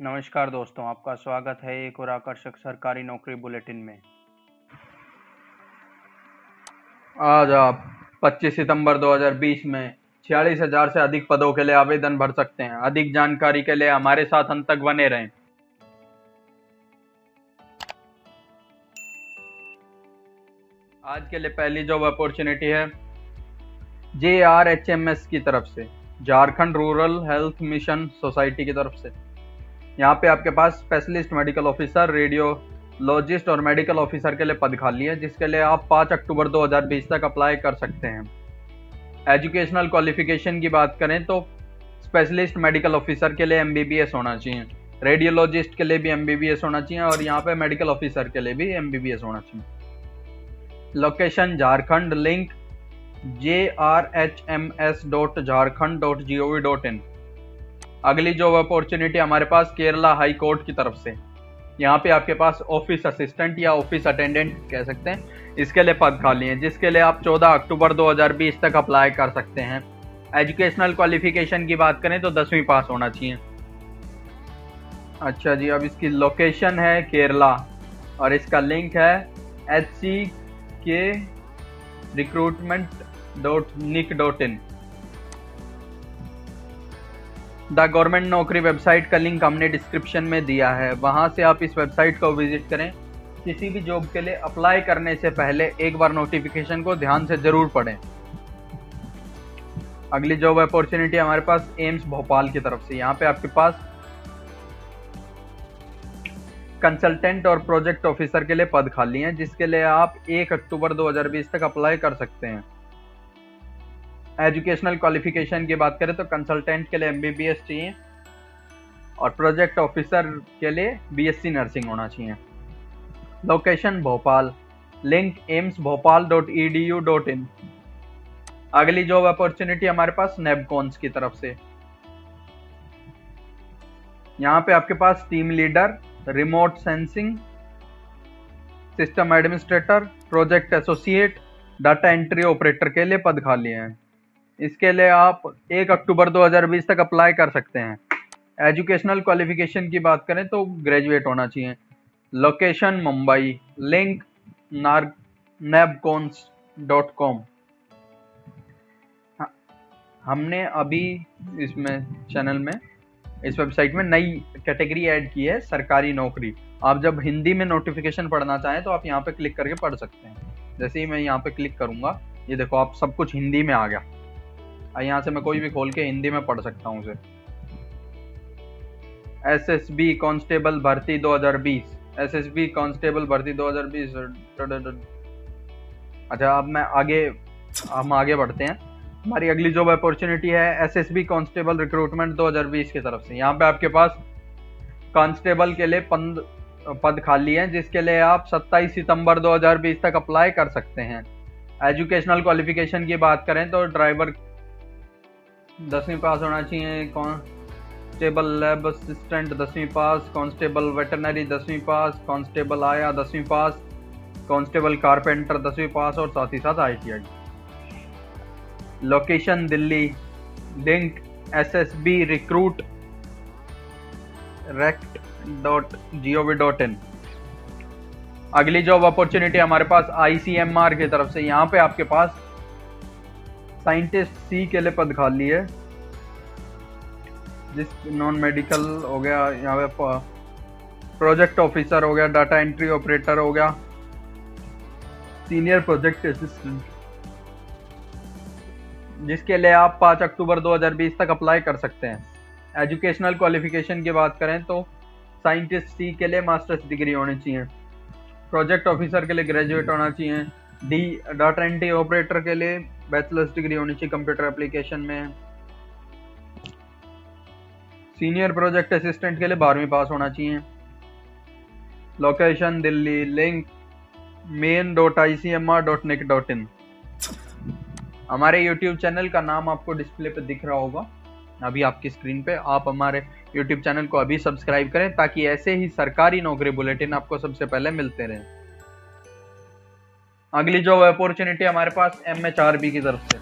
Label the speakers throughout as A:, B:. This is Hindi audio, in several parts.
A: नमस्कार दोस्तों, आपका स्वागत है एक और आकर्षक सरकारी नौकरी बुलेटिन में। आज आप 25 सितंबर 2020 में छियालीस हज़ार से अधिक पदों के लिए आवेदन भर सकते हैं। अधिक जानकारी के लिए हमारे साथ अंत तक बने रहें। आज के लिए पहली जॉब अपॉर्चुनिटी है J R H M S की तरफ़ से, Jharkhand rural health mission society की तरफ़ से। यहाँ पे आपके पास स्पेशलिस्ट मेडिकल ऑफिसर रेडियोलॉजिस्ट और मेडिकल ऑफिसर के लिए पद खाली है, जिसके लिए आप 5 अक्टूबर 2020 तक अप्लाई कर सकते हैं। एजुकेशनल क्वालिफिकेशन की बात करें तो स्पेशलिस्ट मेडिकल ऑफिसर के लिए एमबीबीएस होना चाहिए। रेडियोलॉजिस्ट के लिए भी एमबीबीएस होना चाहिए और यहाँ पे मेडिकल ऑफिसर के लिए भी एमबीबीएस होना चाहिए। Location Jharkhand link J R H M S dot Jharkhand dot G O V dot in अगली जॉब अपॉर्चुनिटी हमारे पास केरला हाई कोर्ट की तरफ़ से। यहाँ पे आपके पास ऑफ़िस असिस्टेंट या ऑफ़िस अटेंडेंट कह सकते हैं। इसके लिए पद खाली हैं, जिसके लिए आप 14 अक्टूबर 2020 तक अप्लाई कर सकते हैं। एजुकेशनल क्वालिफिकेशन की बात करें तो दसवीं पास होना चाहिए। अच्छा जी, अब इसकी लोकेशन है केरला और इसका लिंक है H C K recruitment dot NIC dot in the government नौकरी वेबसाइट का लिंक हमने डिस्क्रिप्शन में दिया है। वहाँ से आप इस वेबसाइट को विज़िट करें। किसी भी जॉब के लिए अप्लाई करने से पहले एक बार नोटिफिकेशन को ध्यान से ज़रूर पढ़ें। अगली जॉब अपॉर्चुनिटी हमारे पास एम्स भोपाल की तरफ़ से। यहाँ पे आपके पास कंसल्टेंट और प्रोजेक्ट ऑफिसर के लिए पद खाली हैं, जिसके लिए आप 1 अक्टूबर 2020 तक अप्लाई कर सकते हैं। एजुकेशनल क्वालिफिकेशन की बात करें तो कंसल्टेंट के लिए एमबीबीएस चाहिए और प्रोजेक्ट ऑफिसर के लिए बीएससी नर्सिंग होना चाहिए। Location Bhopal link AIIMS Bhopal dot E D U dot in अगली जॉब अपॉर्चुनिटी हमारे पास नेबकॉन्स की तरफ़ से। यहाँ पे आपके पास team leader remote sensing system administrator project associate data entry operator के लिए पद खाली हैं। इसके लिए आप एक अक्टूबर 2020 तक अप्लाई कर सकते हैं। एजुकेशनल क्वालिफिकेशन की बात करें तो ग्रेजुएट होना चाहिए। लोकेशन मुंबई लिंक नार डॉट कॉम हमने अभी इसमें चैनल में, इस वेबसाइट में नई कैटेगरी ऐड की है, सरकारी नौकरी। आप जब हिंदी में नोटिफिकेशन पढ़ना चाहें तो आप यहाँ पे क्लिक करके पढ़ सकते हैं। जैसे ही मैं यहाँ पे क्लिक करूँगा, ये देखो आप सब कुछ हिंदी में आ गया। यहाँ से मैं कोई भी खोल के हिंदी में पढ़ सकता हूँ उसे। एस एस बी कॉन्स्टेबल भर्ती 2020 एस एस बी कॉन्स्टेबल भर्ती 2020 अच्छा अब मैं आगे, हम आगे बढ़ते हैं। हमारी अगली जॉब अपॉर्चुनिटी है S S B constable recruitment 2020 की तरफ़ से। यहाँ पे आपके पास कांस्टेबल के लिए पंद, पद खाली है, जिसके लिए आप 27 सितंबर 2020 तक अप्लाई कर सकते हैं। एजुकेशनल क्वालिफिकेशन की बात करें तो ड्राइवर दसवीं पास होना चाहिए कांस्टेबल लैब असिस्टेंट दसवीं पास कांस्टेबल वेटरनरी दसवीं पास कांस्टेबल आया दसवीं पास कांस्टेबल कारपेंटर दसवीं पास और साथ ही साथ I T I location Delhi link S S B recruit rect dot G O V dot in अगली जॉब अपॉर्चुनिटी हमारे पास आई सी एम आर की तरफ़ से, यहाँ पे आपके पास साइंटिस्ट सी के लिए पद खाली है। जिस नॉन मेडिकल हो गया, यहाँ पे प्रोजेक्ट ऑफिसर हो गया डाटा एंट्री ऑपरेटर हो गया सीनियर प्रोजेक्ट असिस्टेंट जिसके लिए आप 5 अक्टूबर 2020 तक अप्लाई कर सकते हैं। एजुकेशनल क्वालिफिकेशन की बात करें तो साइंटिस्ट सी के लिए मास्टर्स डिग्री होनी चाहिए। प्रोजेक्ट ऑफिसर के लिए ग्रेजुएट होना चाहिए। डी डाटा एंट्री ऑपरेटर के लिए बैचलर्स डिग्री होनी चाहिए कंप्यूटर एप्लीकेशन में। सीनियर प्रोजेक्ट असिस्टेंट के लिए बारहवीं पास होना चाहिए। Location Delhi link main dot I C M R dot NIC dot in हमारे यूट्यूब चैनल का नाम आपको डिस्प्ले पे दिख रहा होगा। अभी आपकी स्क्रीन पे आप हमारे यूट्यूब चैनल को अभी सब्सक्राइब करें ताकि ऐसे ही सरकारी नौकरी बुलेटिन आपको सबसे पहले मिलते रहें। अगली जो अपॉर्चुनिटी हमारे पास एम एच आर बी की तरफ़ से।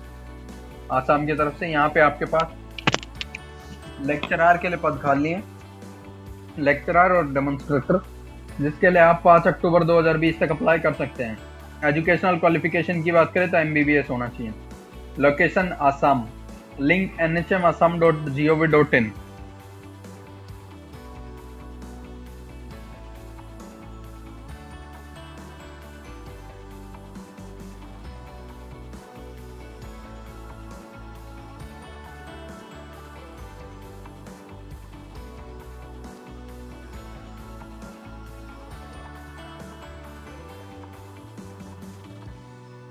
A: आसाम की तरफ़ से, यहाँ पे आपके पास लेक्चरार के लिए पद खाली है। लेक्चरार और डेमोन्स्ट्रेटर जिसके लिए आप पाँच अक्टूबर 2020 तक अप्लाई कर सकते हैं। एजुकेशनल क्वालिफिकेशन की बात करें तो एमबीबीएस होना चाहिए। Location Assam. Link N H M Assam dot G O V dot in